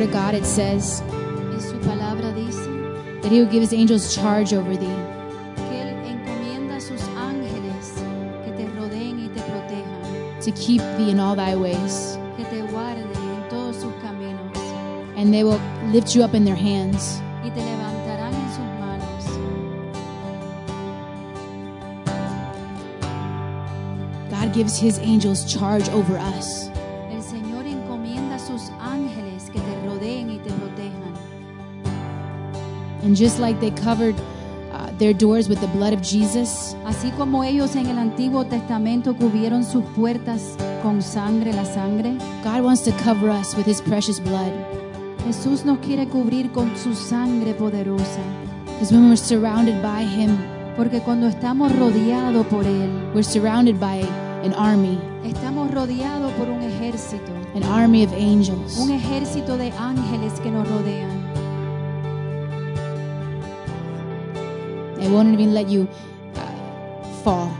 word of God, it says En su palabra dice that He will give His angels charge over thee que Él encomienda sus ángeles que te rodeen y te protejan, to keep thee in all thy ways, que te guarden en todos sus caminos and they will lift you up in their hands. y te levantarán en sus manos. God gives His angels charge over us. And just like they covered uh, their doors with the blood of Jesus, Así como ellos en el Antiguo Testamento cubrieron sus puertas con sangre, la sangre, God wants to cover us with His precious blood. Jesús nos quiere cubrir con su sangre poderosa. Because when we're surrounded by Him, Porque cuando estamos rodeados por Él, we're surrounded by an army, estamos rodeados por un ejército, an army of angels. un ejército de ángeles que nos rodean. They won't even let you uh, fall.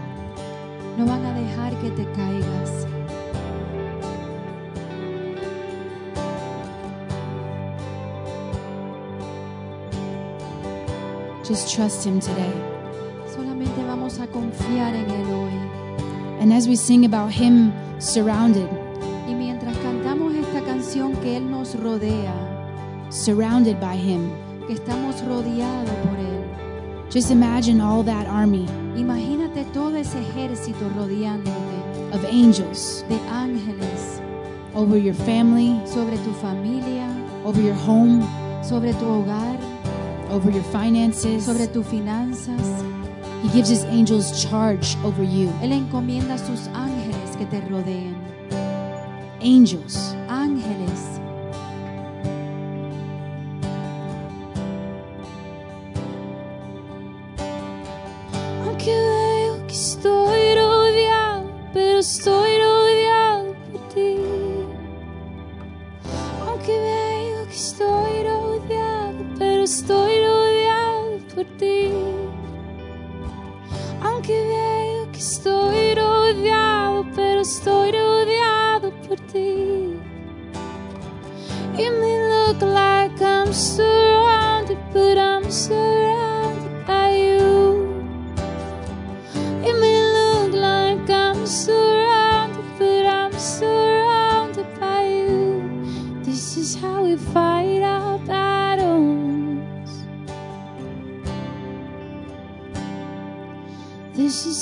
No van a dejar que te caigas. Just trust Him today. Solamente vamos a confiar en Él hoy. And as we sing about Him surrounded, Y mientras cantamos esta canción que Él nos rodea, surrounded by Him, que estamos rodeados por Él, just imagine all that army imagínate todo ese ejército rodeándote of angels de ángeles over your family, sobre tu familia, over your home, sobre tu hogar, over your finances. sobre tus finanzas. He gives His angels charge over you. Él encomienda a sus ángeles que te rodeen. Angels. Estoy rodeado, pero estoy rodeado por ti. Aunque veo que estoy rodeado, pero estoy rodeado por ti. It may look like I'm surrounded,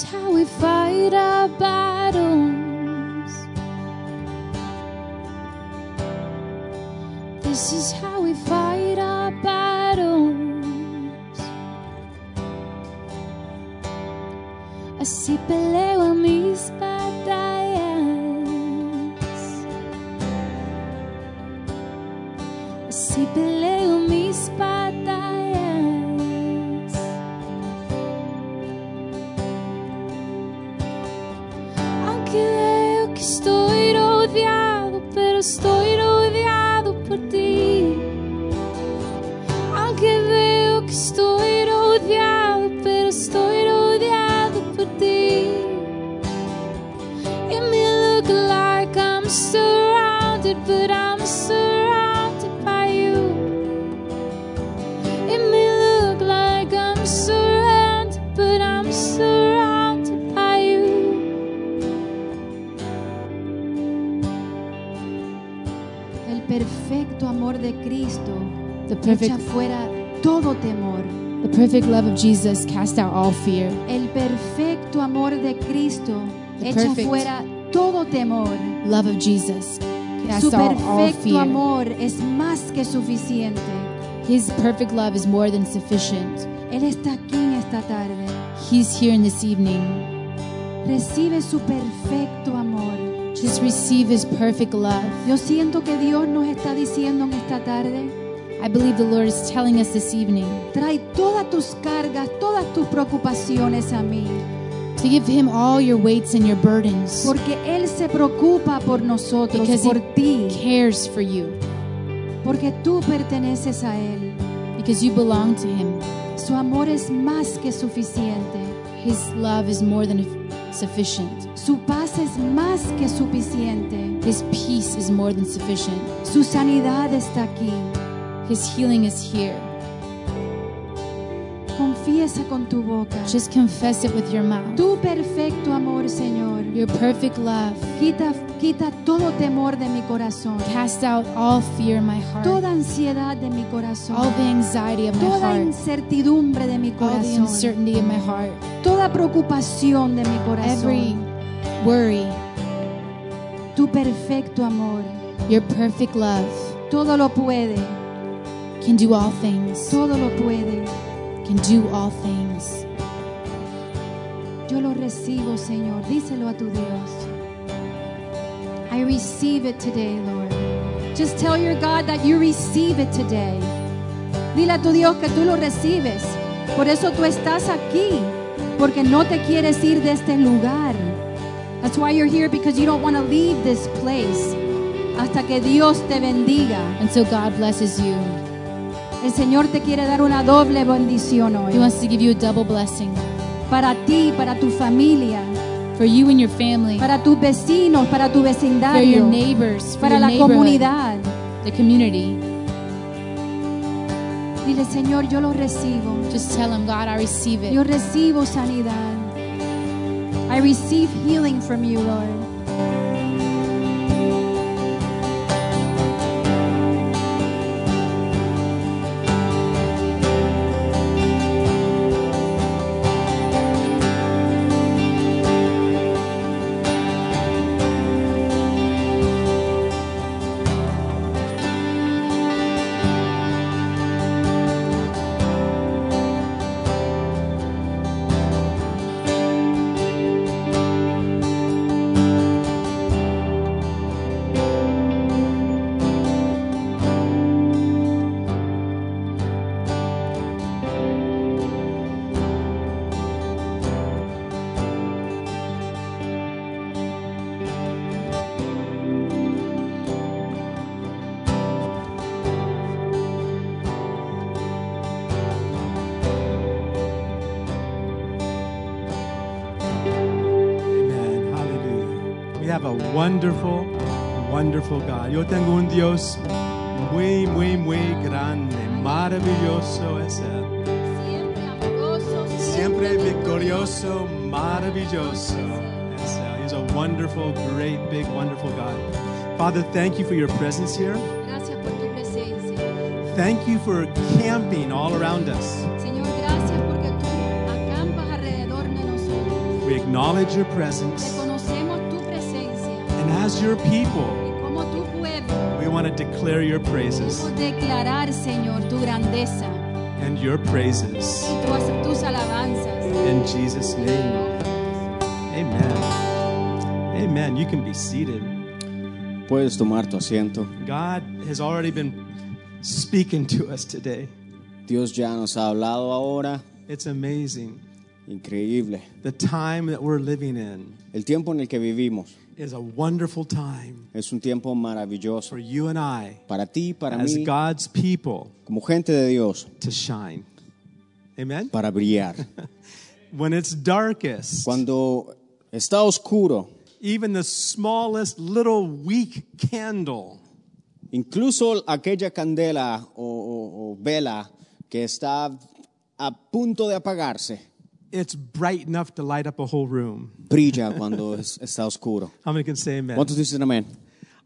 how we fight our battles. I'm surrounded, but I'm surrounded by you. It may look like I'm surrounded, but I'm surrounded by you. El perfecto amor de Cristo The perfect, echa fuera todo temor. the perfect love of Jesus cast out all fear. El perfecto amor de Cristo The echa fuera todo temor. Love of Jesus Su out all perfecto fear. amor es más que suficiente. His perfect love is more than sufficient. Él está aquí en esta tarde. He's here in this evening. Recibe su perfecto amor. Just receive His perfect love. Yo siento que Dios nos está diciendo en esta tarde, I believe the Lord is telling us this evening trae todas tus cargas, todas tus preocupaciones a mí, to give Him all your weights and your burdens porque Él se preocupa por nosotros, because por He ti, cares for you, porque tú perteneces a Él. because you belong to Him. Su amor es más que suficiente. His love is more than sufficient. Su paz es más que suficiente. His peace is more than sufficient. Su sanidad está aquí. His healing is here. Confiesa con tu boca. Just confess it with your mouth. Tu perfecto amor, Señor. Your perfect love. Quita, quita todo temor de mi corazón. Cast out all fear in my heart, Toda ansiedad de mi corazón. all the anxiety of my Toda heart, incertidumbre de mi all the corazón. uncertainty in my heart, Toda preocupación de mi every corazón. worry. Tu perfecto amor. Your perfect love Todo lo puede. can do all things. Todo lo puede. Can do all things. Yo lo recibo, Señor. Díselo a tu Dios. I receive it today, Lord. Just tell your God that you receive it today. Dile a tu Dios que tú lo recibes. Por eso tú estás aquí. Porque no te quieres ir de este lugar. That's why you're here because you don't want to leave this place. Hasta que Dios te bendiga. And so God blesses you. El Señor te quiere dar una doble bendición He hoy. wants to give you a double blessing Para ti, para tu familia, for you and your family, para tus vecinos, para tu for your vecindario. neighbors, for para your la comunidad. the community. Dile, Señor, yo lo recibo. Just tell him, God, I receive it. Yo recibo sanidad. I receive healing from you, Lord. Have a wonderful, wonderful God. Yo tengo un Dios muy, muy, muy grande. Maravilloso es Él. Siempre victorioso, maravilloso es Él. He's a wonderful, great, big, wonderful God. Father, thank you for your presence here. Gracias por tu presencia. Thank you for camping all around us. Señor, gracias porque tú acampas alrededor de nosotros. We acknowledge your presence. As your people, como tu pueblo, we want to declare your praises queremos declarar, Señor, tu grandeza and your praises. y tu- tus alabanzas. In Jesus' name. Amen. Amen. You can be seated. Puedes tomar tu asiento. God has already been speaking to us today. Dios ya nos ha hablado ahora. It's amazing. Increíble. The time that we're living in El tiempo en el que vivimos is a wonderful time es un tiempo maravilloso for you and I, para ti, para as mí, God's people, como gente de Dios, to shine. Amen. para brillar. When it's darkest, Cuando está oscuro, even the smallest little weak candle incluso aquella candela o, o- o vela que está a punto de apagarse, it's bright enough to light up a whole room. brilla cuando es- está oscuro. How many can say amen? ¿Cuántos dicen amén?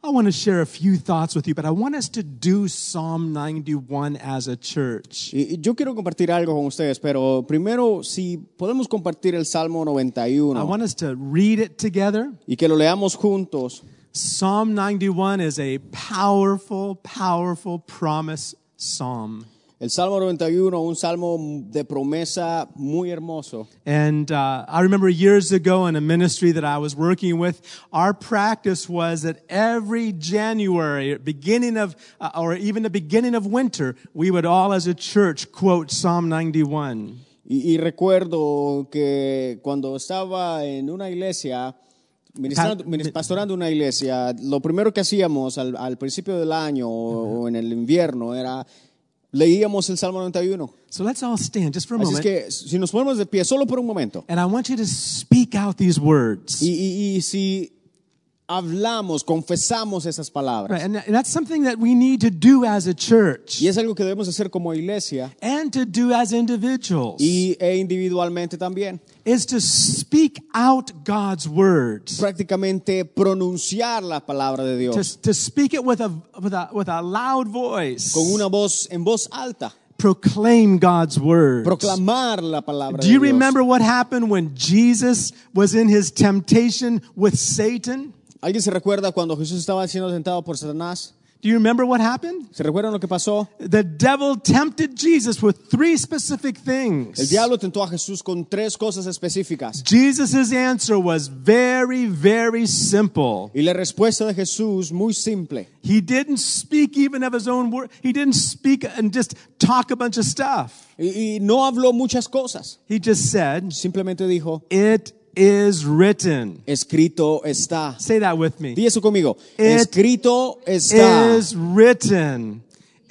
I want to share a few thoughts with you, but I want us to do Psalm 91 as a church. Y yo quiero compartir algo con ustedes, pero primero, si podemos compartir el Salmo I 91 want us to read it together. y que lo leamos juntos. Psalm 91 is a powerful, powerful promise psalm. El Salmo 91, un salmo de promesa muy hermoso. And uh, I remember years ago in a ministry that I was working with, our practice was that every January, beginning of, uh, or even the beginning of winter, we would all as a church quote Psalm 91. Y, y recuerdo que cuando estaba en una iglesia, ministrando- Pa- minis- pastorando una iglesia, lo primero que hacíamos al, al principio del año o, o en el invierno era leíamos el Salmo 91. So let's all stand just for a Así es moment. que si nos ponemos de pie solo por un momento And I want you to speak out these words. y, y- y si hablamos, confesamos esas palabras. Right, and and that's something that we need to do as a church Y es algo que debemos hacer como iglesia and to do as individuals y, e individualmente también. Is to speak out God's words. Prácticamente pronunciar la palabra de Dios To, to speak it with a, with, a, with a loud voice. con una voz en voz alta. Proclaim God's word. Proclamar la palabra Do you remember what happened when Jesus was in his temptation with Satan? ¿Alguien se recuerda cuando Jesús estaba siendo tentado por Satanás? Do you remember what happened? ¿Se recuerdan lo que pasó? The devil tempted Jesus with three specific El things. diablo tentó a Jesús con tres cosas específicas. Jesus' answer was very, very simple. Y la respuesta de Jesús muy simple. He didn't speak even of his own word. He didn't speak and just talk a bunch of stuff. Y, y no habló muchas cosas. He just said, Simplemente dijo, It is written. escrito está. Say that with me. Di eso conmigo. It escrito está. Is written.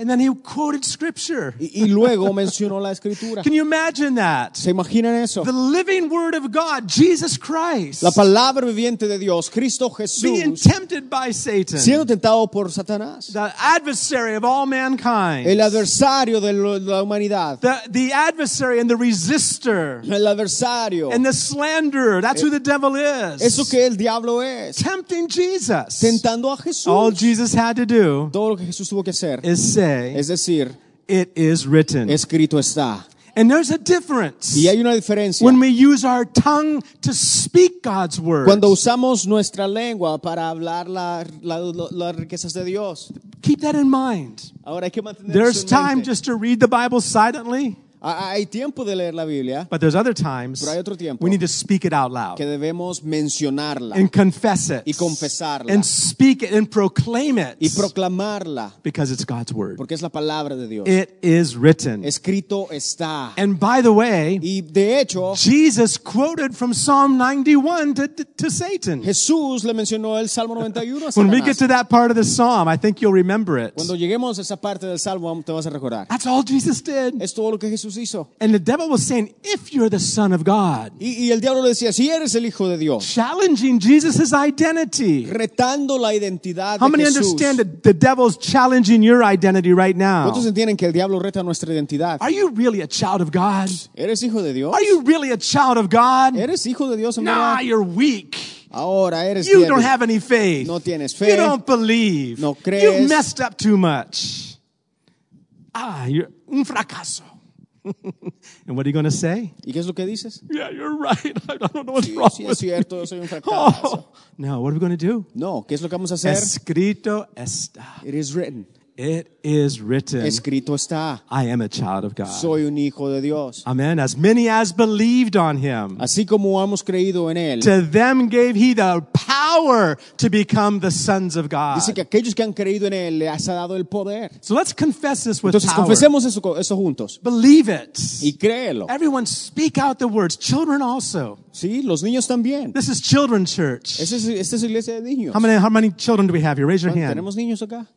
And then he quoted scripture. Y, y luego mencionó la escritura. Can you imagine that? ¿Se imaginan eso? The living word of God, Jesus Christ, La palabra viviente de Dios, Cristo being tempted by Satan, siendo tentado por Satanás. the adversary of all mankind, El adversario de la humanidad. the, the adversary and the resistor El adversario. and the slanderer. That's who eh, the devil is. Eso que el diablo es. Tempting Jesus. Tentando a All Jesús. Jesus had to do Todo lo que Jesús tuvo que hacer is say, es decir, It is written. escrito está. And there's a difference Y hay una diferencia. when we use our tongue to speak God's word. Cuando usamos nuestra lengua para hablar la- la- la- las riquezas de Dios. Keep that in mind. Ahora hay que mantener There's time just to read the Bible silently, Ah, ah, hay tiempo de leer la Biblia but there's other times Pero hay otro tiempo. we need to speak it out loud que debemos mencionarla and confess it y confesarla and speak it and proclaim it y proclamarla because it's God's word. porque es la palabra de Dios. It is written. Escrito está. And by the way, Y de hecho, Jesus quoted from Psalm 91 to, to Satan. Jesús le mencionó el Salmo 91 a When we get to that part of the psalm, I think you'll remember it. Cuando lleguemos a esa parte del Salmo, te vas a recordar. That's all Jesus did. Es todo lo que Jesús hizo. And the devil was saying, if you're the son of God, Y, y el diablo le decía, si eres el Hijo de Dios, challenging Jesus' identity. retando la identidad How de many Jesús. understand that the devil's challenging your identity right now? ¿Cuántos entienden que el diablo reta nuestra identidad? Are you really a child of God? ¿Eres hijo de Dios? Are you really a child of God? ¿Eres hijo de Dios en Nah, verdad? you're weak. Ahora eres You don't have any faith. No tienes fe. You don't believe. No crees. You've messed up too much. Ah, you're un fracaso. and what are you going to say? ¿Y qué es lo que dices? Yeah, you're right. I don't know what's Sí, wrong sí es with cierto, yo soy un oh. fracaso. Oh, no, what are we going to do? No, ¿qué es lo que vamos a hacer? Escrito está. It is written. It is written. Escrito está. I am a child of God. Soy un hijo de Dios. Amen. As many as believed on him, Así como hemos creído en Él. to them gave he the power to become the sons of God. Dice que aquellos que han creído en Él les ha dado el poder. So let's confess this with Entonces power. confesemos eso, eso juntos. Believe it. Y créelo. Everyone speak out the words. Children also. Sí, los niños también. This is children's church. Esta es, esta es iglesia de niños. How many, how many children do we have here? Raise your hand. ¿Tenemos niños acá?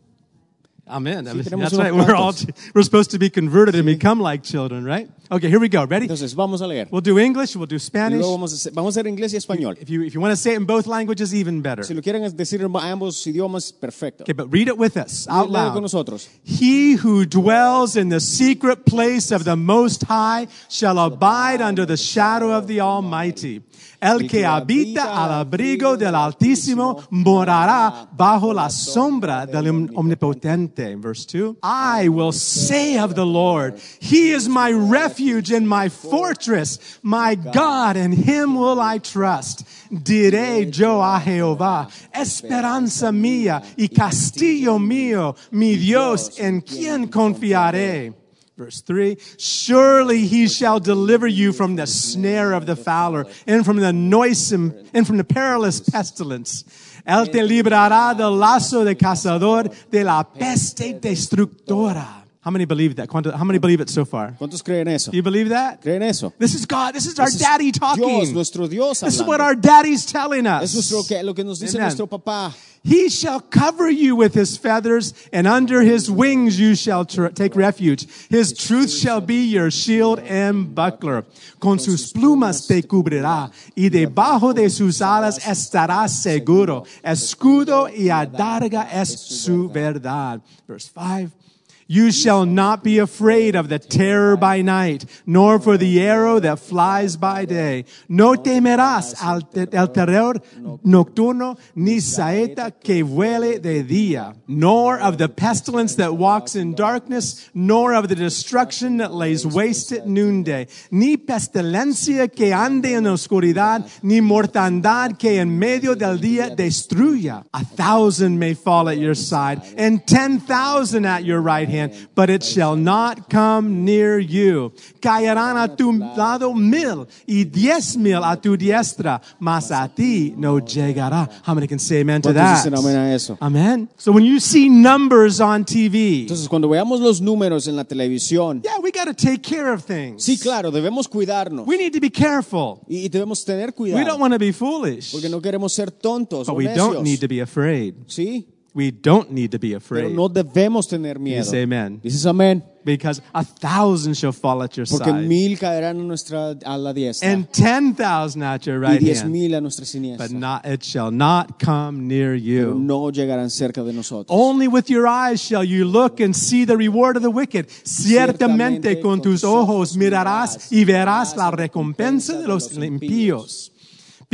Amen. I that's right. We're all we're supposed to be converted and become like children, right? Okay, here we go. Ready? Entonces, vamos a leer. We'll do English. We'll do Spanish. luego vamos a hacer, vamos a hacer inglés y español. If you if you want to say it in both languages, even better. Si lo quieren decir en ambos idiomas, perfecto. Okay, but read it with us out Léelo con loud. nosotros. He who dwells in the secret place of the Most High shall abide under the shadow of the Almighty. El que habita al abrigo del Altísimo morará bajo la sombra del Omnipotente. Verse 2. I will say of the Lord, He is my refuge and my fortress, my God, and Him will I trust. Diré yo a Jehová, esperanza mía y castillo mío, mi Dios, en quien confiaré. Verse 3 Surely he shall deliver you from the snare of the fowler and from the noisome and from the perilous pestilence. Él te librará del lazo de cazador, de la peste destructora. How many believe that? ¿Cuánto- How many believe it so far? ¿Cuántos creen eso? Do you believe that? ¿Creen eso? This is God. This is our daddy Dios, talking. nuestro Dios This is what our daddy's telling us. Es nuestro que, lo que nos dice Amen. nuestro papá. He shall cover you with his feathers, and under his wings you shall take refuge. His truth shall be your shield and buckler. Con sus plumas te cubrirá, y debajo de sus alas estarás seguro. Escudo y adarga es su verdad. Verse 5. You shall not be afraid of the terror by night, nor for the arrow that flies by day. No temerás al te- terror nocturno, ni saeta que vuele de día, nor of the pestilence that walks in darkness, nor of the destruction that lays waste at noonday, ni pestilencia que ande en oscuridad, ni mortandad que en medio del día destruya. A thousand may fall at your side, and ten thousand at your right hand, but it shall not come near you. Caerán a tu lado mil y diez mil a tu diestra, mas a ti no llegará. How many can say amen to that? amén a eso? Amen. So when you see numbers on TV, Entonces, cuando veamos los números en la televisión, yeah, we got to take care of things. sí, claro, debemos cuidarnos We need to be careful. y, y debemos tener We don't want to be foolish, porque no queremos ser tontos but o we don't need to be afraid. Sí, We don't need to be afraid. Pero no debemos tener miedo. say amen. Dices amén. Because a thousand shall fall at your Porque side, mil caerán a nuestra a la diestra and ten thousand at your right y diez hand, mil a nuestra but not it shall not come near Pero you. no llegarán cerca de nosotros. Only with your eyes shall you look and see the reward of the wicked. Ciertamente con tus ojos mirarás y verás la recompensa de los impíos.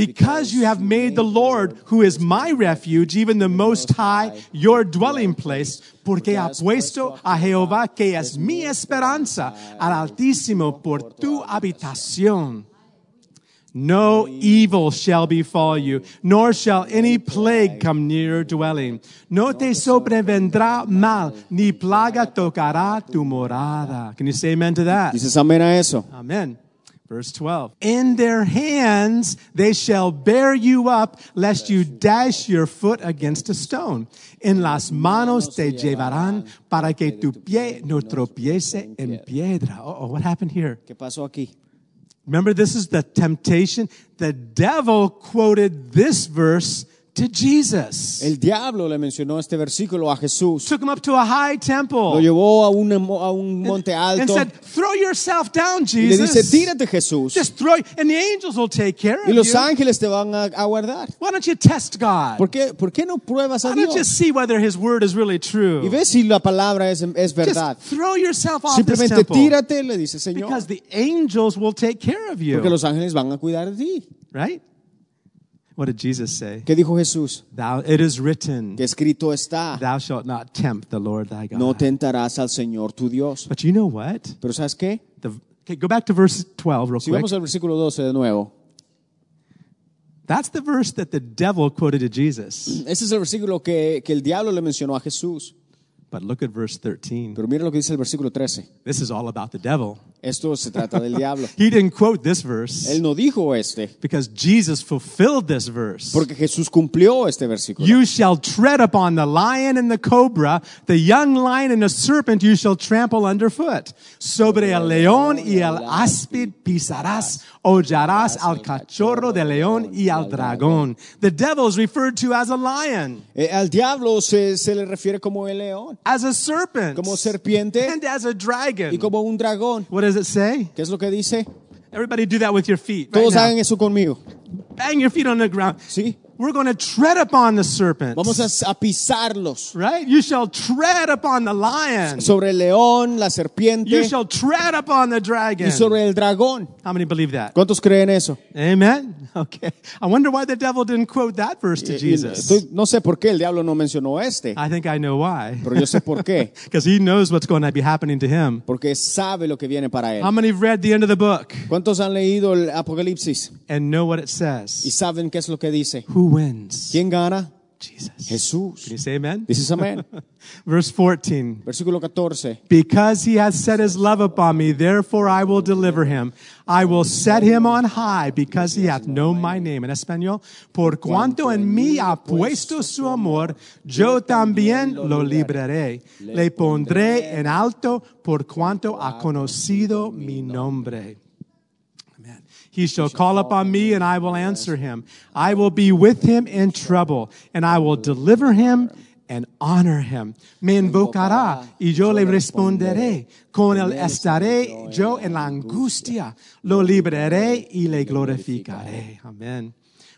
Because you have made the Lord, who is my refuge, even the Most High, your dwelling place, porque ha puesto a Jehová, que es mi esperanza, al Altísimo por tu habitación. No evil shall befall you, nor shall any plague come near your dwelling. No te sobrevendrá mal, ni plaga tocará tu morada. Can you say amen to that? Dices amén a eso. Amen. Verse 12. In their hands they shall bear you up, lest you dash your foot against a stone. En las manos te llevarán para que tu pie no tropiece en piedra. Oh, what happened here? ¿Qué pasó aquí? Remember, this is the temptation. The devil quoted this verse to Jesus. El diablo le mencionó este versículo a Jesús. Took him up to a high temple. Lo llevó a un, a un monte alto. and alto said, Throw yourself down, y le dice, Jesus. tírate Jesús Just throw, and the angels will take care of y of los you. ángeles te van a, a guardar. Why don't you test God? ¿Por qué, ¿Por qué no pruebas a Why don't you Dios? see whether His word is really true? Y ves si la palabra es, es verdad. Just throw yourself off this Simplemente temple tírate, le dice Señor, because the angels will take care of you. porque you. los ángeles van a cuidar de ti. Right? What did Jesus say? ¿Qué dijo Jesús? Thou, it is written, Que escrito está, Thou shalt not tempt the Lord thy God. no tentarás al Señor tu Dios. But you know what? Pero ¿sabes qué? The, okay, go back to verse 12 real Si quick. vamos al versículo 12 de nuevo. That's the verse that the devil quoted to Jesus. Ese es el versículo que, que el diablo le mencionó a Jesús. But look at verse 13. Pero mira lo que dice el versículo 13. This is all about the devil. Esto se trata del diablo. He didn't quote this verse Él no dijo este, because Jesus fulfilled this verse. porque Jesús cumplió este versículo. You shall tread upon the lion and the cobra, the young lion and the serpent you shall trample underfoot. Sobre el león y el áspid pisarás, hollarás al cachorro de león y al dragón. The devil is referred to as a lion, Eh, al diablo se, se le refiere como el león, as a serpent, como serpiente and as a dragon. y como un dragón. What does it say? ¿Qué es lo que dice? Everybody do that with your feet. right Todos now. hagan eso conmigo. Bang your feet on the ground. ¿Sí? We're going to tread upon the serpent. Vamos a, pisarlos Right? You shall tread upon the lion. sobre el león, la serpiente. You shall tread upon the dragon. y sobre el dragón. How many believe that? ¿Cuántos creen eso? Amen. Okay. I wonder why the devil didn't quote that verse to Y- y Jesus. no sé por qué el diablo no mencionó este, I think I know why. pero yo sé por qué. Because he knows what's going to be happening to him. Porque sabe lo que viene para él. How many have read the end of the book ¿Cuántos han leído el Apocalipsis and know what it says. y saben qué es lo que dice? Who wins? ¿Quién gana? Jesus. Jesús. Can you say amen? Dices amén. Verse 14. Versículo 14. Because he has set his love upon me, therefore I will deliver him. I will set him on high because he hath known my name. En español, por cuanto en mí ha puesto su amor, yo también lo libraré. Le pondré en alto por cuanto ha conocido mi nombre. He shall call upon me and I will answer him. I will be with him in trouble and I will deliver him and honor him. Me invocará y yo le responderé. Con él estaré yo en la angustia. Lo libraré y le glorificaré. Amen.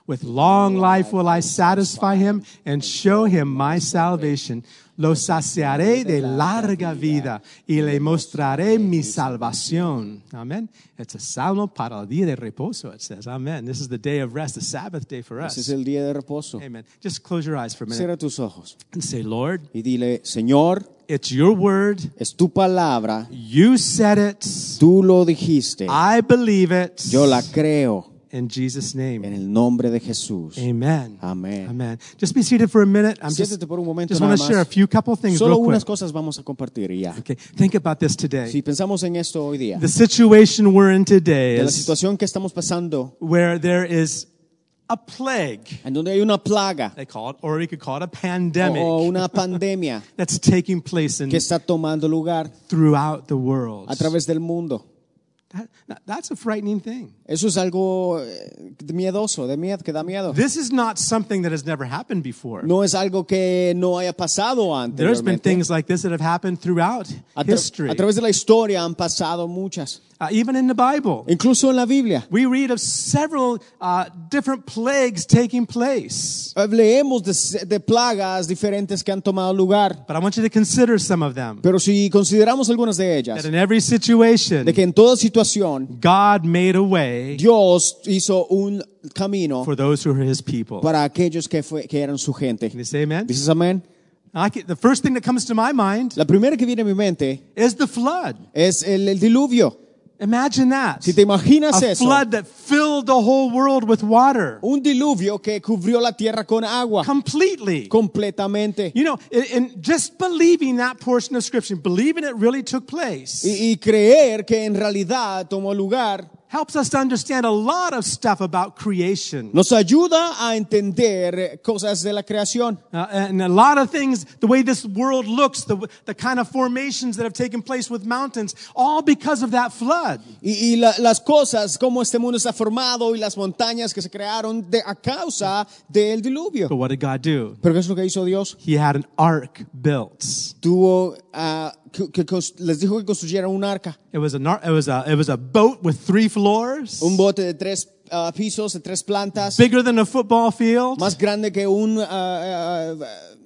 With long life will I satisfy him and show him my salvation. Lo saciaré de larga vida y le mostraré mi salvación. Amen. It's a salmo para el día de reposo, it says. Amen. This is the day of rest, the Sabbath day for Ese es us. el día de reposo. Amen. Just close your eyes for a minute Cierra tus ojos and say, Lord, y dile, Señor, it's your word. es tu palabra, You said it. tú lo dijiste, I believe it. yo la creo In Jesus' en name. el nombre de Jesús. Amen. Amén. Amen. Just be seated for a minute. I'm just, por un momento just want to share a few couple things Solo real unas quick. cosas vamos a compartir y ya. Okay, think about this today. Si pensamos en esto hoy día, The situation we're in today de la is situación que estamos pasando, where there is a plague, en donde hay una plaga they call it, or we could call it a pandemic, o una pandemia that's taking place in, que está tomando lugar throughout the world. a través del mundo. That- that- that's a frightening thing. Eso es algo eh, miedoso, de miedo, que da miedo. This is not something that has never happened before. No es algo que no haya pasado antes. There's been things like this that have happened throughout A, history, a través de la historia han pasado muchas, Uh, even in the Bible. incluso en la Biblia. We read of several uh, different plagues taking place. Eh, Leemos de, de plagas diferentes que han tomado lugar, But I want you to consider some of them. pero si consideramos algunas de ellas. That in every situation, de que en toda situación God made a way Dios hizo un camino for those who are his people. para aquellos que, fue, que eran su gente. Can you say amen? ¿Dices amén? I can- the first thing that comes to my mind La primera que viene a mi mente is the flood. es el, el diluvio. Imagine that. Si te imaginas A eso, flood that filled the whole world with water un diluvio que cubrió la tierra con agua completely. completamente. You know, and- just believing that portion of scripture, believing it really took place, Y, y creer que en realidad tomó lugar helps us to understand a lot of stuff about creation. nos ayuda a entender cosas de la creación. Uh, and a lot of things, the way this world looks, the, the kind of formations that have taken place with mountains, all because of that flood. Y, y la- las cosas, cómo este mundo está formado y las montañas que se crearon de, a causa del diluvio. But what did God do? Pero ¿qué es lo que hizo Dios? He had an ark built. Tuvo, ah, que, les dijo que construyeran un arca, It was, ar- it, was a, it was a boat with three floors, un bote de tres ah, pisos, de tres plantas, bigger than a football field. más grande que un ah, ah,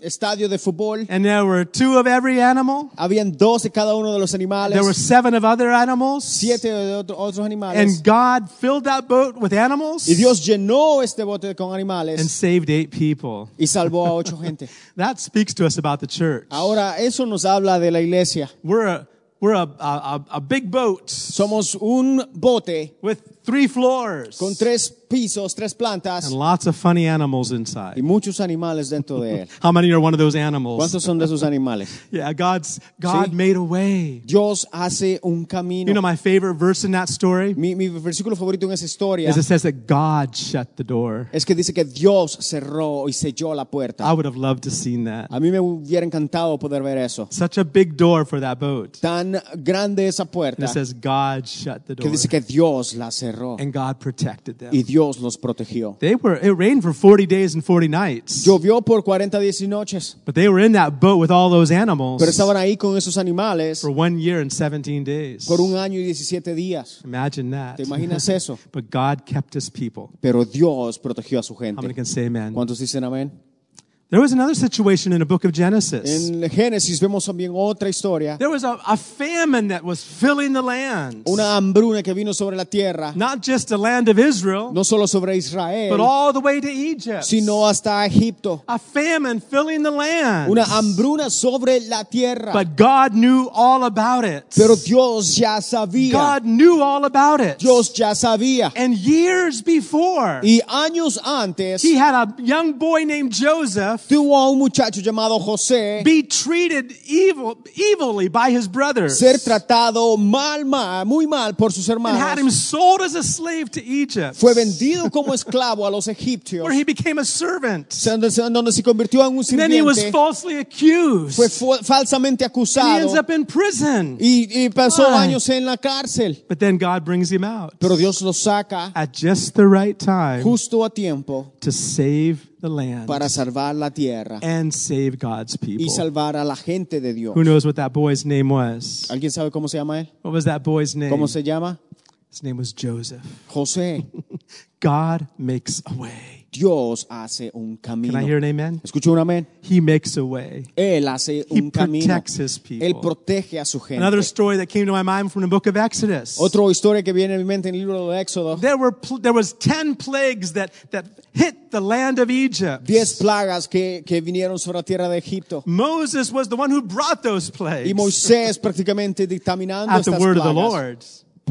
estadio de fútbol. And there were two of every animal. Habían dos de cada uno de los animales, There were seven of other animals. siete de otro- otros animales. And God filled that boat with animals Y Dios llenó este bote con animales. and saved eight people. y salvó a ocho gente. That speaks to us about the church. Ahora, eso nos habla de la iglesia. We're a, we're a, a, a big boat Somos un bote with three floors con tres pisos, tres and plantas lots of funny animals y inside. muchos animales dentro de él. How many are one of those animals? ¿Cuántos son de esos animales? Yeah, God's God Sí. made a way. Dios hace un You camino. know my favorite verse in that story Mi, mi versículo favorito en esa historia is it says that God shut the door. es que dice que Dios cerró y selló la I puerta. would have loved to seen that. A mí me hubiera encantado poder ver eso. Such a big door for that boat. Tan grande esa And puerta it says God shut the que door dice que Dios la cerró and God protected them. y Dios los protegió. They were it rained for 40 days and 40 nights. Llovió por 40 días y noches, But they were in that boat with all those animals pero estaban ahí con esos animales for one year and 17 days. por un año y 17 días. Imagine that. ¿Te imaginas eso? but God kept his people. Pero Dios protegió a su gente. How many can say amen? ¿Cuántos dicen amén? There was another situation in the book of Genesis. En Génesis vemos también otra historia, There was a, a famine that was filling the land. una hambruna que vino sobre la tierra, Not just the land of Israel, no solo sobre Israel. but all the way to Egypt. sino hasta Egipto. A famine filling the land. Una hambruna sobre la tierra. But God knew all about it. Pero Dios ya sabía. God knew all about it. Dios ya sabía. And years before, Y años antes, he had a young boy named Joseph Joseph tuvo a un muchacho llamado José be treated evil, evilly by his brothers ser tratado mal, mal, muy mal por sus and had him hermanos. sold as a slave to Egypt, Fue vendido como esclavo a los egipcios, where he became a servant. donde, donde se convirtió en un And then he was sirviente. falsely accused. Fue fu- falsamente And he acusado ends up in prison. y, y pasó Why? años en la cárcel. But then God brings him out Pero Dios lo saca at just the right time justo a tiempo to save the land para salvar la tierra and save God's y people. salvar a la gente de Dios. Who knows what that boy's name was? ¿Alguien sabe cómo se llama él? What was that boy's name? ¿Cómo se llama? His name was Joseph. José. God makes a way. Dios hace un Can I hear an amen? Escucha un amén. He makes a way. Él hace He un camino. protects his people. Él protege a su gente. Another story that came to my mind from the book of Exodus. Otra historia que viene a mi mente en el libro de Éxodo. There were pl- there was 10 plagues that that hit the land of Egypt. Diez plagas que, que vinieron sobre la tierra de Egipto. Moses was the one who brought those plagues Y Moisés prácticamente dictaminando at the estas word of the plagas Lord.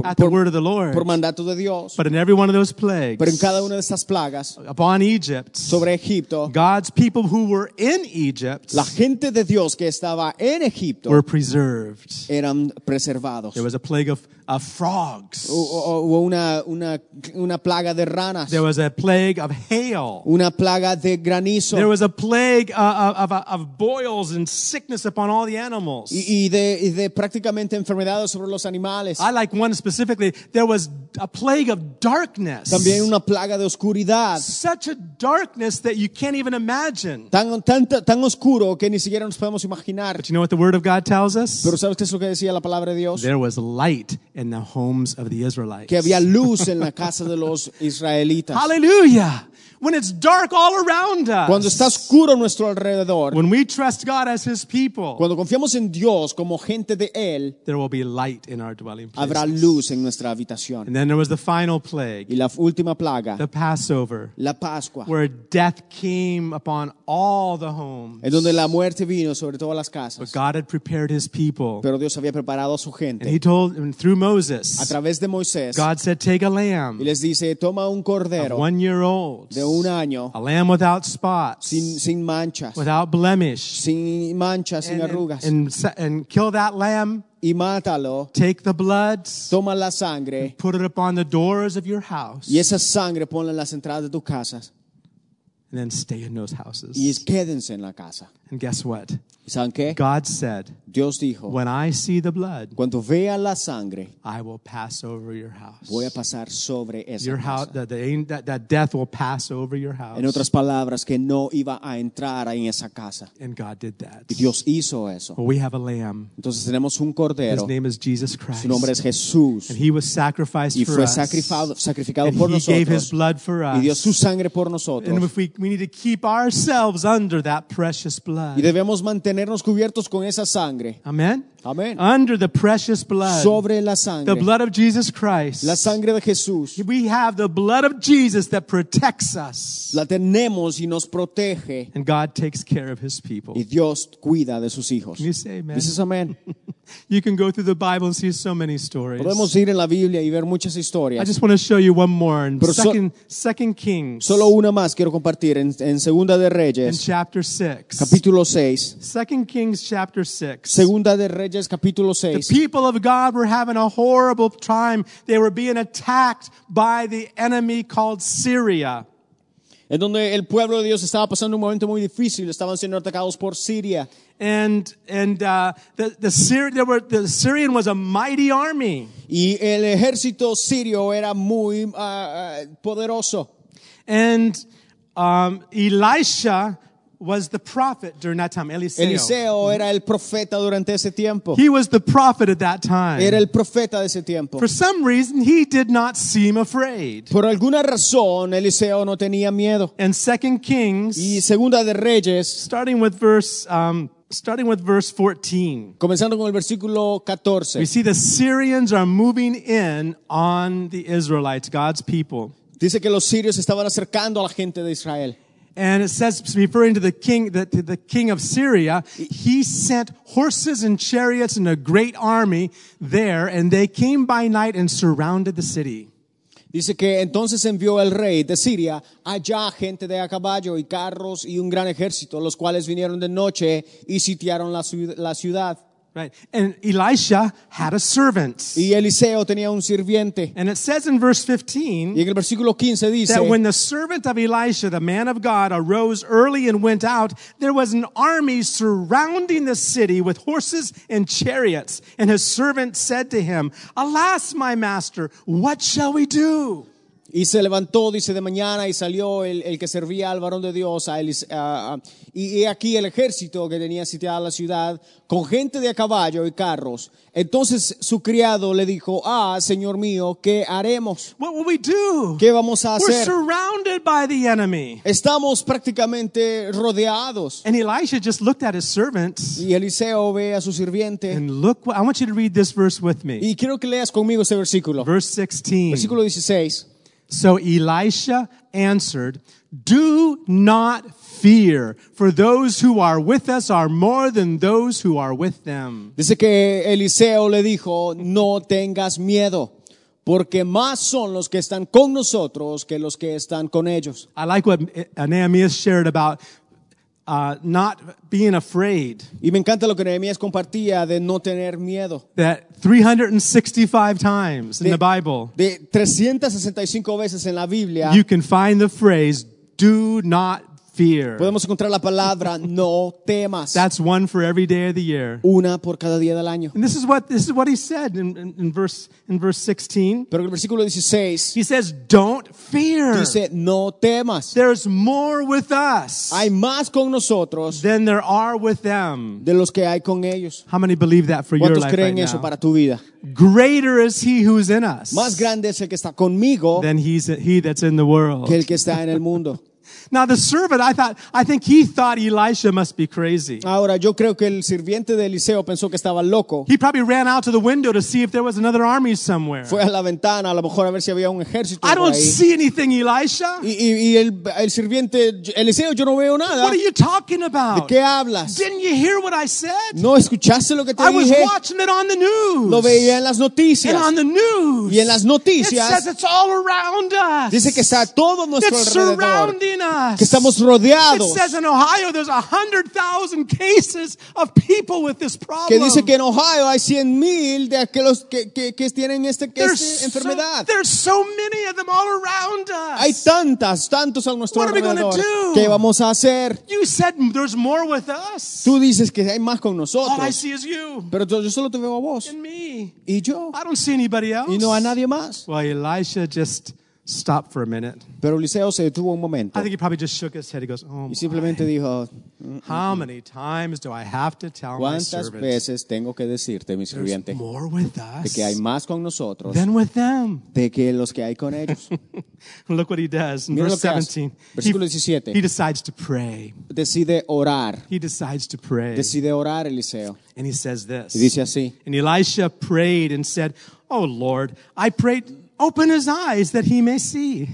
At the por- word of the Lord. por mandato de Dios. But in every one of those plagues Pero en cada una de estas plagas upon Egypt, sobre Egipto, God's people who were in Egypt la gente de Dios que estaba en Egipto were preserved. eran preservados. There was a plague of, of frogs. Hu- hu- una, una, una plaga de ranas, There was a plague of hail. una plaga de granizo There was a plague uh, of, of, of boils and sickness upon all the animals. y, y de, y de prácticamente enfermedades sobre los animales. I like one specifically. There was a plague of darkness. También una plaga de oscuridad, Such a darkness that you can't even imagine. tan, tan, tan oscuro que ni siquiera nos podemos imaginar. But you know what the Word of God tells us? Pero ¿sabes qué es lo que decía la palabra de Dios? There was light in the homes of the Israelites. Que había luz en la casa de los israelitas. Hallelujah. When it's dark all around us. Cuando está oscuro a nuestro alrededor, When we trust God as His people, cuando confiamos en Dios como gente de Él, there will be light in our dwelling habrá places. luz en nuestra habitación. And then there was the final plague, Y la última plaga, the Passover, la Pascua, where death came upon all the homes. en donde la muerte vino sobre todas las But casas. God had prepared His people. Pero Dios había preparado a su And He gente. told, and through A Moses, través de Moisés, God said, Take a y lamb les dice, toma un of cordero one year old, de un año, a lamb without spots, sin, sin manchas, without blemish, sin manchas, sin and, arrugas, and, and, and kill that lamb, y mátalo, take the blood, toma la sangre, put it upon the doors of your house, y esa sangre ponla en las entradas de tus casas, and then stay in those houses. y quédense en la casa. And guess what? Saben qué? God said, Dios dijo, When I see the blood, cuando vea la sangre, I will pass over your house. voy a pasar sobre esa Your house, casa. that, the, that, that death will pass over your house. En otras palabras, que no iba a entrar en esa casa. And God did that. Y Dios hizo eso. Well, we have a lamb. Entonces tenemos un His name is Jesus Christ. su nombre es Jesús, And he was sacrificed y for fue us. sacrificado, sacrificado And por he gave his blood for y dio us. su sangre por And if we, we need to keep ourselves under that precious Y blood. debemos mantenernos cubiertos con esa sangre. Amen? Amén. Under the precious blood. Sobre la The blood of Jesus Christ. La sangre de Jesús. We have the blood of Jesus that protects us. La tenemos y nos protege. And God takes care of his people. Y Dios cuida de sus hijos. Can you say amen? Dices amén. You can go through the Bible and see so many stories. Podemos ir en la Biblia y ver muchas I just want to show you one more in so- second, second Kings Solo una más quiero compartir en, en Segunda de Reyes. in chapter 6. capítulo 6. Second Kings chapter 6. Segunda de Reyes, capítulo The people of God were having a horrible time. They were being attacked by the enemy called Syria. En donde el pueblo de Dios estaba pasando un momento muy difícil. Estaban siendo atacados por Siria. And and uh, the the, Syri- there were, the Syrian was a mighty army, Y el ejército sirio era muy ah, ah, poderoso. and um, Elisha was the prophet during that time. Eliseo. Eliseo era el profeta durante ese tiempo. He was the prophet at that time. Era el profeta de ese tiempo. For some reason, he did not seem afraid. Por alguna razón, Eliseo no tenía miedo. And Second Kings, Y segunda de Reyes, starting with verse um, starting with verse 14. comenzando con el versículo 14. We see the Syrians are moving in on the Israelites, God's people. Dice que los sirios estaban acercando a la gente de Israel. And it says, referring to the king, the, the king of Syria, he sent horses and chariots and a great army there, and they came by night and surrounded the city. Dice que entonces envió el rey de Siria allá gente de a caballo y carros y un gran ejército, los cuales vinieron de noche y sitiaron la ciudad. Right. And Elisha had a servant. Y Eliseo tenía un sirviente. And it says in verse 15 Y 15 en el versículo 15 dice that when the servant of Elisha, the man of God, arose early and went out, there was an army surrounding the city with horses and chariots. And his servant said to him, Alas, my master, what shall we do? Y se levantó, dice, de mañana y salió el, el que servía al varón de Dios. a Elis- a- a- y he aquí el ejército que tenía sitiada la ciudad con gente de a caballo y carros. Entonces su criado le dijo, ah, señor mío, ¿qué haremos? What will we do? ¿Qué vamos a We're hacer? surrounded by the enemy. Estamos prácticamente rodeados. And Elisha just looked at his servant Y Eliseo ve a su sirviente. and look, what- I want you to read this verse with me. Y quiero que leas conmigo este versículo. Verse 16. Versículo 16. So Elisha answered, Do not fear, for those who are with us are more than those who are with them. Dice que Eliseo le dijo, no tengas miedo, porque más son los que están con nosotros que los que están con ellos. I like what Nehemiah shared about uh, not being afraid. Y me encanta lo que Nehemías compartía de no tener miedo. That 365 times in De- the Bible, De 365 veces en la Biblia you can find the phrase, Do not fear. podemos encontrar la palabra no temas. That's one for every day of the year. Una por cada día del año. And this is what, this is what he said in, in, in verse, in verse 16. Pero en el versículo 16 He says, Don't fear. dice, no temas. There's more with us Hay más con nosotros than there are with them. de los que hay con ellos. How many believe that for your ¿Cuántos life creen right eso now? para tu vida? Greater is he who's in us Más grande es el que está conmigo than he's, he that's in the world. que el que está en el mundo. Now the servant, I thought, I think he thought Elisha must be crazy. Ahora, yo creo que el sirviente de Eliseo pensó que estaba loco. He probably ran out to the window to see if there was another army somewhere. Fue a la ventana, a lo mejor a ver si había un ejército I por don't ahí. see anything, Elisha. Y, y- y el, el sirviente, Eliseo, yo no veo nada. What are you talking ¿De about? qué hablas? Didn't you hear what I said? ¿No escuchaste lo que te I was dije? watching it on the news. Lo veía en las And noticias. on the news. Y en las It noticias says it's all around us. dice que está todo nuestro it's alrededor. surrounding us. Que estamos It rodeados. says in Ohio there's a hundred thousand cases of people with this problem. Que dice que en Ohio hay 100 mil de aquellos que, que, que tienen este, que there's, esta so, enfermedad. there's so many of them all around us. Hay tantas, tantos a nuestro What are we gonna alrededor. do? ¿Qué vamos a hacer? you said there's more with us. Tú dices que hay más con All I nosotros. see is you Pero yo yo solo te veo a vos. and me. Y yo. I don't see anybody else. Y no a nadie más. Well, Elisha just stopped for a minute. Pero Eliseo se detuvo un momento. I think he probably just shook his head. He goes, "Oh, Y simplemente dijo, how many times do I have to tell my ¿cuántas servants veces tengo que decirte, mi sirviente, more with de us que hay más con nosotros than with them?" de que los que hay con ellos? Look what he does in Mira verse lo que hace. 17. Versículo He, 17. he decides to pray. Decide orar. He decides to pray. Decide orar, Eliseo. And he says this. Y dice así. And Elisha prayed and said, Oh Lord, I prayed, open his eyes that he may see.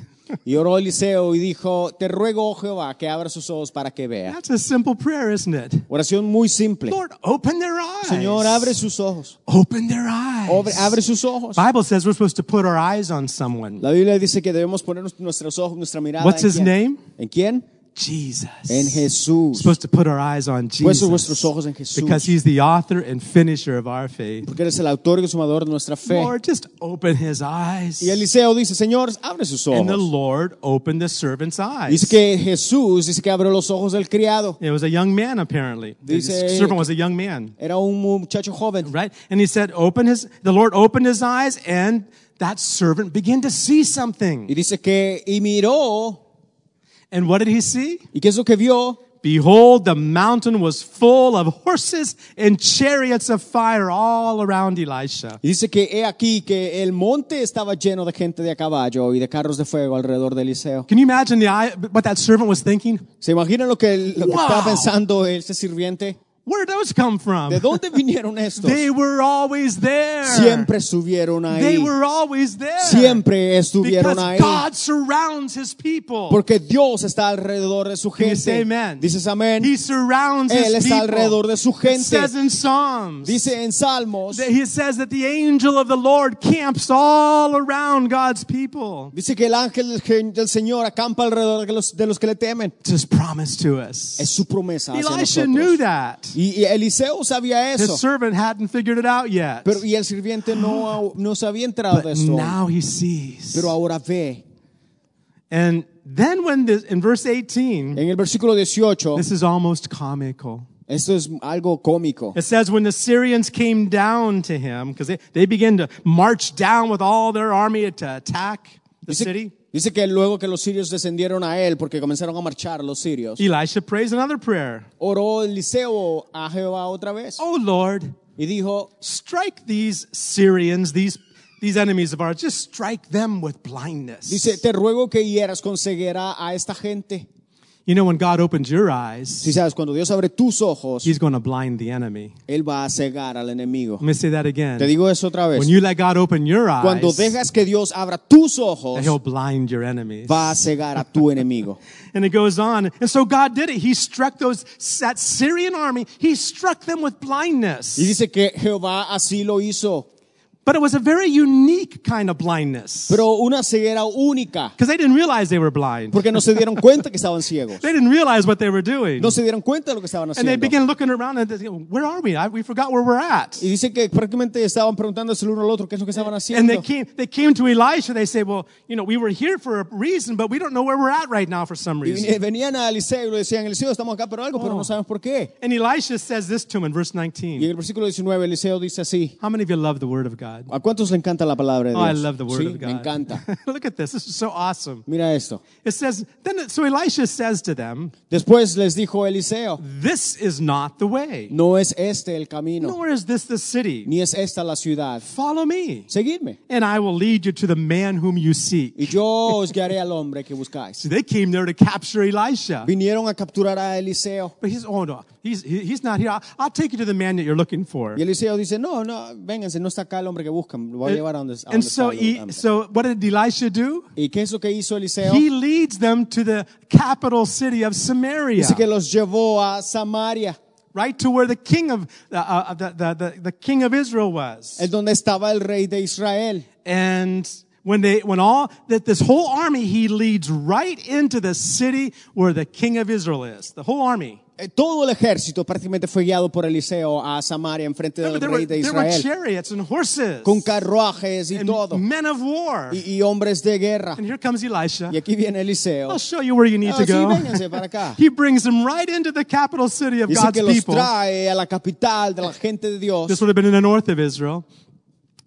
Y oró Eliseo y dijo, te ruego, oh Jehová, que abra sus ojos para que vea. That's a simple prayer, isn't it? Oración muy simple. Lord, open their eyes. Señor, abre sus ojos. Open their eyes. Obre- abre sus ojos. Bible says we're supposed to put our eyes on someone. La Biblia dice que debemos poner nuestros ojos, nuestra mirada What's en his quién. name? ¿En quién? Jesus. En Jesús. supposed to put our eyes on Jesus. vuestros ojos en Jesús. Because he's the author and finisher of our faith. Porque eres el autor y consumador de nuestra fe. Lord, just open his eyes. Y Eliseo dice, Señor, abre sus ojos. And the. Lord opened the servant's eyes. Dice que Jesús dice que abrió los ojos del criado. It was a young man, apparently. The servant was a young man, Era un muchacho joven. right? And he said, "Open his." The Lord opened his eyes, and that servant began to see something. Y dice que, y miró, And what did he see? ¿y qué es lo que vio? Behold, the mountain was full of horses and chariots of fire all around Elisha. Dice que he aquí que el monte estaba lleno de gente de a caballo y de carros de fuego alrededor de Eliseo. Can you imagine the eye, what that servant was thinking? ¿Se imaginan lo que, lo que Wow. estaba pensando ese sirviente? Where did those come from? ¿De dónde vinieron estos? They were always there. Siempre estuvieron ahí. They were always there. Siempre estuvieron Because ahí. God surrounds his people. Porque Dios está alrededor de su Can you say gente. amen? Dices amén. He surrounds Él his está people. alrededor de su It gente. says in Psalms. Dice en Salmos, that he says that the angel of the Lord camps all around God's people. dice que el ángel del, del Señor acampa alrededor de los, de los que le temen. It's his promise to us. Es su promesa hacia Elisha nosotros. knew that. Y, y Eliseo sabía His eso. servant hadn't figured it out yet. Pero, y el sirviente no, no se había enterado de But esto. now he sees. Pero ahora ve. And then when this, in verse 18, En el versículo 18, this is almost comical. esto es algo cómico. It says when the Syrians came down to him, because they, they began to march down with all their army to attack the Dice, city. Dice que luego que los sirios descendieron a él, porque comenzaron a marchar los sirios, Elisha prays another prayer. oró Eliseo a Jehová otra vez Oh Lord, y dijo, strike these Syrians, these, these enemies of ours, just strike them with blindness. dice, te ruego que hieras con ceguera a esta gente. You know, when God opens your eyes, Si sabes, cuando Dios abre tus ojos, He's going to blind the enemy. Él va a cegar al enemigo. Let me say that again. Te digo eso otra vez. When you let God open your Cuando eyes, dejas que Dios abra tus ojos, He'll blind your enemies. va a cegar a tu enemigo. And it goes on. And so God did it. He struck those, that Syrian army, He struck them with blindness. Y dice que Jehová así lo hizo. But it was a very unique kind of blindness. Pero una ceguera única, Because they didn't realize they were blind. porque no se dieron cuenta que estaban ciegos. They didn't realize what they were doing. No se dieron cuenta de lo que estaban haciendo. And they began looking around and they go, where are we? I, we forgot where we're at. Y dice que prácticamente estaban preguntándose el uno al otro qué es lo que estaban haciendo. And they came, they came to Elisha. They say, well, you know, we were here for a reason, but we don't know where we're at right now for some Y reason. venían a Eliseo y le decían, Eliseo, estamos acá por algo, pero no oh. sabemos por qué. And Elisha says this to him in verse 19. Y en 19. el versículo 19 Eliseo dice así, How many of you love the word of God? ¿A cuántos le encanta la palabra de Oh, I love the word sí, of God. me encanta. Look at this. This is so awesome. Mira esto. It says, then, so Elisha says to them, Después les dijo Eliseo, this is not the way, no es este el camino, nor is this the city. ni es esta la ciudad. Follow me, Seguidme, and I will lead you to the man whom you seek. y yo os guiaré al hombre que buscáis. See, they came there to capture Elisha. Vinieron a capturar a Eliseo. But he's, oh no, he's, he's not here. I'll, I'll take you to the man that you're looking for. Y Eliseo dice, no, no, vénganse, no está acá el hombre que buscan, lo voy a llevar a donde, a And donde so, está el he, hombre. so what did Elisha do? ¿Y qué es lo que hizo Eliseo? He leads them to the capital city of Samaria, Dice que los llevó a Samaria, right to where the king of uh, uh, the, the, the, the king of Israel was. el donde estaba el rey de Israel. And when they, when all that this whole army, he leads right into the city where the king of Israel is. The whole army. Eh, Todo el ejército prácticamente fue guiado por Eliseo a Samaria en frente del there, rey were, de Israel, chariots and horses con carruajes y todo, men of war. y, y hombres de guerra. And here comes Elisha. Y aquí viene Eliseo. I'll show you where you need Ah, to sí, go. para acá. He brings them right into the capital city of Dice God's que los people. trae a la capital de la gente de Dios This would have been in the north of Israel.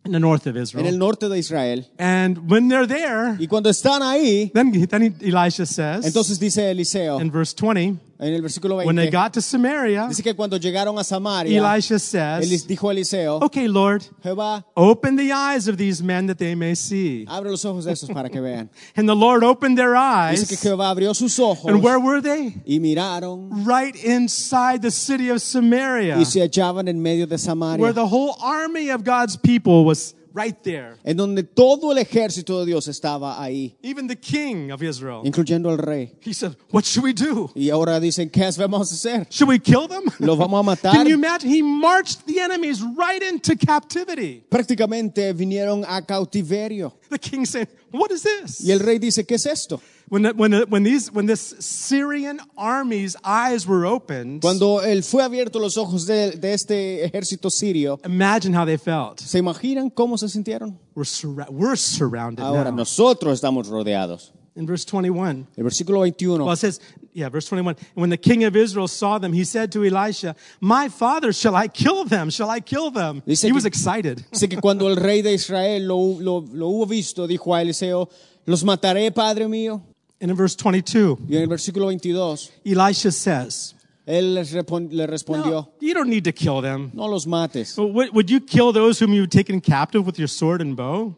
In the north of en el Israel. norte de Israel. And when they're there, Y cuando están ahí, then, then Elisha says entonces dice Eliseo in verse 20, en el versículo when they got to Samaria, dice que cuando llegaron a Samaria, Elisha Elis- says, dijo Eliseo, Okay, Lord, Jehová, open the eyes of these men that they may see. abre los ojos de estos para que vean. And the Lord opened their Dice que eyes. Jehová abrió sus ojos And where were they? y miraron Right inside the city of Samaria, y se hallaban en medio de where Samaria, the whole army of God's people was right there. en donde todo el ejército de Dios estaba ahí, Even the king of Israel. incluyendo al rey. He said, What should we do? Y ahora dicen, ¿qué vamos a hacer? Should we kill them? ¿Los vamos a matar? Can you imagine? He marched the enemies right into captivity. Prácticamente vinieron a cautiverio. The king said, What is this? Y el rey dice, ¿qué es esto? When, the, when, the, when, these, when this Syrian army's eyes were opened, Cuando él fue abierto los ojos de, de este ejército sirio, imagine how they felt. ¿se imaginan cómo se sintieron? We're, surra- we're surrounded Ahora now. nosotros estamos rodeados. In verse 21, El versículo 21. well, it says, yeah, verse 21. When the king of Israel saw them, he said to Elisha, My father, shall I kill them? Shall I kill them? Dice he que- was excited. Dice que cuando el rey de Israel lo, lo, lo hubo visto, dijo a Eliseo, los mataré, padre mío. And in verse 22, Y en el versículo 22, Elisha says, él le respondió, no, You don't need to kill them. no los mates. Would, you kill those whom you've taken captive with your sword and bow?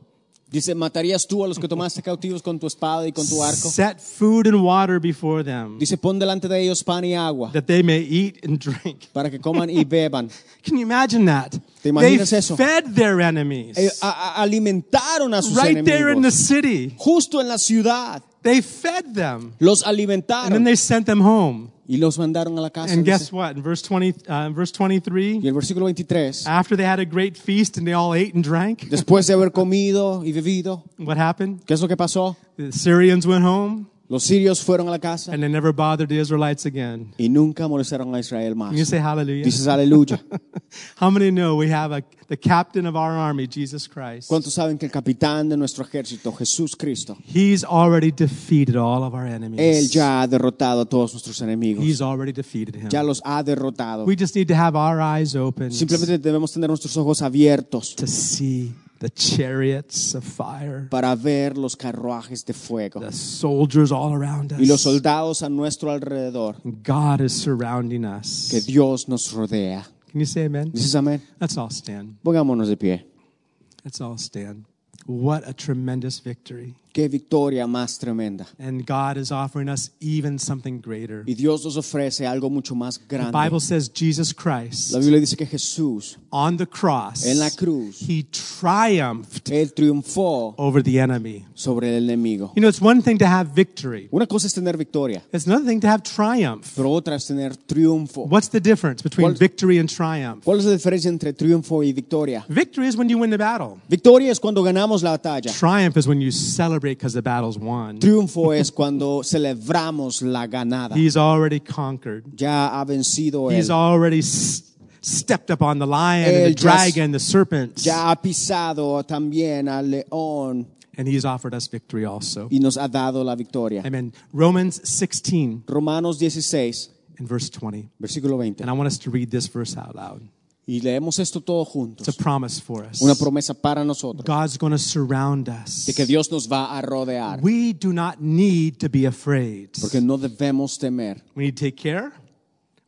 Dice, ¿matarías tú a los que tomaste cautivos con tu espada y con tu arco? Set food and water before them, Dice, pon delante de ellos pan y agua that they may eat and drink. para que coman y beban. Can you imagine that? ¿Te They imaginas eso? fed their enemies Eh, a- a- alimentaron a sus right there in the city. Justo en la ciudad. They fed them, Los alimentaron. and then they sent them home. y los mandaron a la casa. And guess what? In verse 20, uh, in verse 23, Y el versículo 23. after they had a great feast and they all ate and drank, Después de haber comido y bebido, what happened? ¿qué es lo que pasó? The Syrians went home Los sirios fueron a la casa and they never bothered the Israelites again. y nunca molestaron a Israel más. Can you say hallelujah? Dices aleluya. How many know we have a, the captain of our army, Jesus Christ? ¿Cuántos saben que el capitán de nuestro ejército, Jesús Cristo, He's already defeated all of our enemies. Él ya ha derrotado a todos nuestros enemigos? He's already defeated him. Ya los ha derrotado. We just need to have our eyes open Simplemente debemos tener nuestros ojos abiertos to see the chariots of fire, para ver los carruajes de fuego the soldiers all around y los us. soldados a nuestro alrededor. God is surrounding us. Que. Dios nos rodea. Can you say amen? ¿Dices amén? Let's all stand. Pongámonos de pie. Let's all stand. What a tremendous victory. Qué victoria más tremenda. And God is offering us even something greater. Y Dios nos ofrece algo mucho más grande. The. Bible says Jesus Christ La Biblia dice que Jesús, on the cross, en la cruz, he triumphed Él triunfó over the enemy. sobre el enemigo. You know, it's one thing to have victory. Una cosa es tener victoria, It's another thing to have triumph. pero otra es tener triunfo. What's the difference between ¿Cuál- victory and triumph? ¿Cuál es la diferencia entre triunfo y victoria? Victory is when you win the battle. Victoria es cuando ganamos la batalla. Triumph is when you celebrate because the battle's won. Triunfo es cuando celebramos la ganada. He's already conquered. Ya ha vencido él. He's already stepped up on the lion and the dragon, the serpent, Ya ha pisado también al león and he's offered us victory also. y nos ha dado la victoria. Amen. Romans 16 Romanos 16, In verse 20. versículo 20. And I want us to read this verse out loud. Y leemos esto todo It's a promise for us. Una promesa para nosotros God's going to surround us. de que Dios nos va a rodear. We do not need to be afraid. Porque no debemos temer. We need to take care.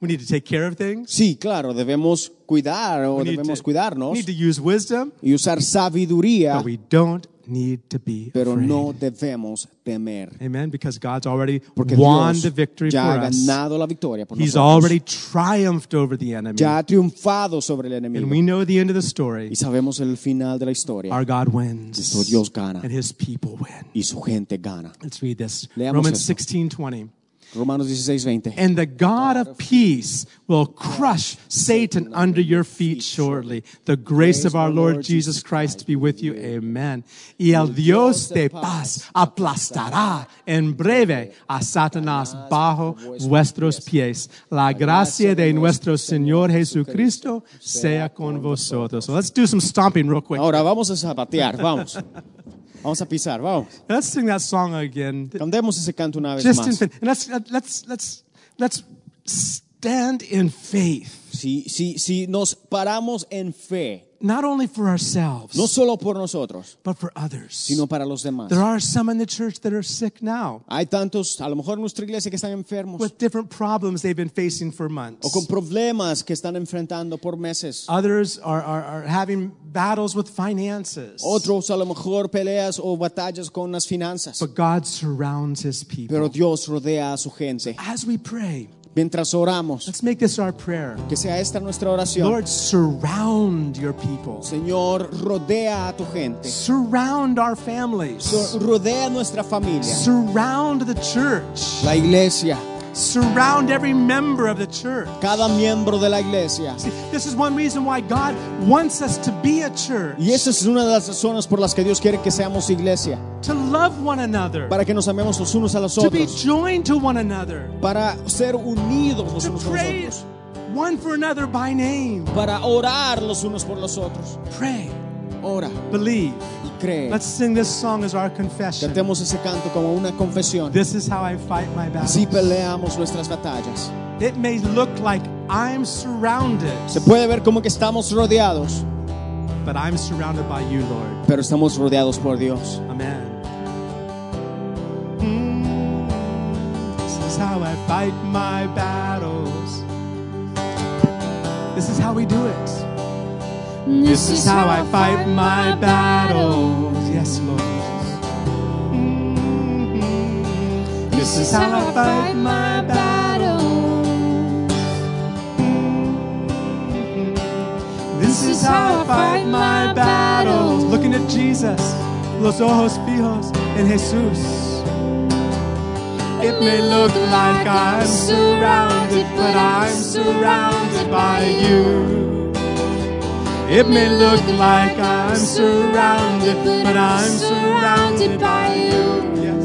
We need to take care of things. Sí, claro, debemos cuidar o We need debemos to, cuidarnos need to use wisdom, y usar sabiduría, but we don't need to be Pero afraid. no debemos temer. Amen, because God's already Porque won Dios the victory ya for ha ganado us. La victoria por He's nosotros. already triumphed over the enemy. Ya ha triunfado sobre el enemigo. And we know the end of the story. Y sabemos el final de la historia. Our God wins. Nuestro Dios gana. And his people win. Y su gente gana. Let's read this. Leamos Romans 16:20. Romanos 16, 20. And the God of peace will crush Satan under your feet shortly. The grace of our Lord Jesus Christ be with you. Amen. Y el Dios de paz aplastará en breve a Satanás bajo vuestros pies. La gracia de nuestro Señor Jesucristo sea con vosotros. So let's do some stomping real quick. Ahora vamos a zapatear, vamos. Vamos a pisar, vamos. Let's sing that song again. Cantemos ese canto una vez Just más. And let's, let's, let's, let's stand in faith. Si, si, si nos paramos en fe, not only for ourselves, no solo por nosotros, but for others. sino para los demás. there are some in the church that are sick now Hay tantos, a lo mejor en nuestra iglesia que están enfermos with different problems they've been facing for months. o con problemas que están enfrentando por meses. Others are, are, are having battles with finances. Otros a lo mejor peleas o batallas con las finanzas. But God surrounds his people. Pero Dios rodea a su gente. As we pray, Mientras oramos, let's make this our prayer. que sea esta nuestra oración. Lord, surround your people. Señor, rodea a tu gente. Surround our families. So- Rodea nuestra familia, Surround the church. la iglesia, Surround every member of the church. cada miembro de la iglesia. See, this is one reason why God wants us to be a church, Y esa es una de las razones por las que Dios quiere que seamos iglesia. to love one another, Para que nos amemos los unos a los to be otros. joined to one another, Para ser unidos los to unos pray los otros. one for another by name. Para orar los unos por los otros. Pray, Ora believe. y cree. Let's sing this song as our confession. Cantemos ese canto como una confesión. This is how I fight my battles. Así peleamos nuestras batallas. It may look like I'm surrounded, Se puede ver como que estamos rodeados, but I'm surrounded by you, Lord. pero estamos rodeados por Dios. Amen. Mm, This is how I fight my battles. This is how we do it. This is how I fight my battles. Yes, Lord. Mm-hmm. This is how I fight my battle. This is how I fight my battles. Looking at Jesus, los ojos fijos en Jesús. It may look like I'm surrounded, but I'm surrounded by you. It may look like I'm surrounded, but I'm surrounded by you. Yes.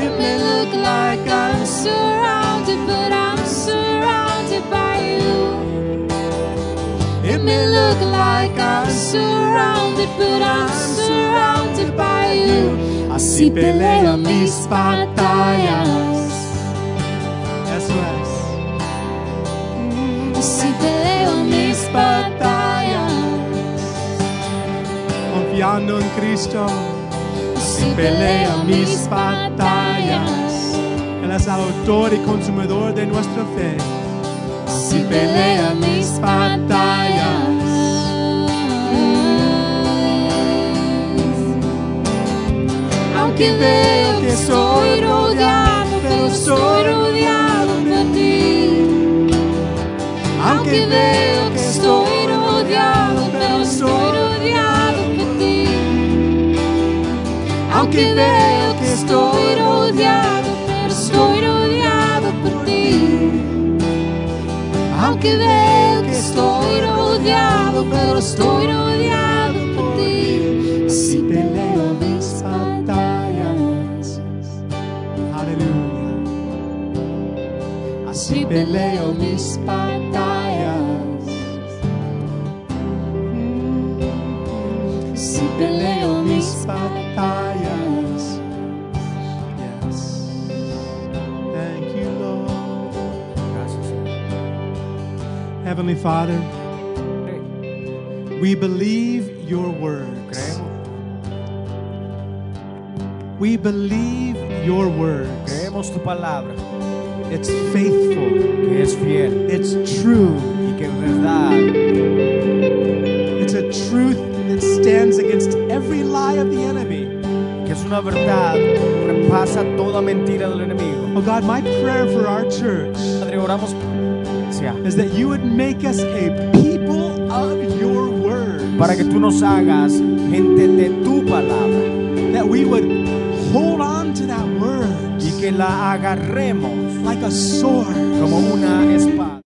It may look like I'm surrounded, but I'm surrounded by you. It may look like I'm surrounded, but I'm surrounded by you. Así peleo mis batallas. Eso es. Así peleo mis batallas. Confiando en Cristo. Así peleo mis batallas. Él es autor y consumidor de nuestra fe. Así pelea mis batallas. Aunque veo que estoy rodeado, pero estoy rodeado por ti. Aunque veo que estoy Aunque veo que estoy rodeado, pero estoy rodeado por ti. Aunque veo que estoy rodeado, pero estoy rodeado por ti. Así peleo mis batallas. Aleluya. Así peleo mis batallas. Heavenly Father, we believe your words. We believe your words. creemos tu palabra, It's faithful. que es fiel It's true. y que es verdad. It's a truth that stands against every lie of the enemy. que es una verdad que repasa toda mentira del enemigo. Oh God, my prayer for our church Padre, oramos sea, is that you would make us a people of your word. para que tú nos hagas gente de tu palabra That we would hold on to that word y que la agarremos like a sword. como una espada.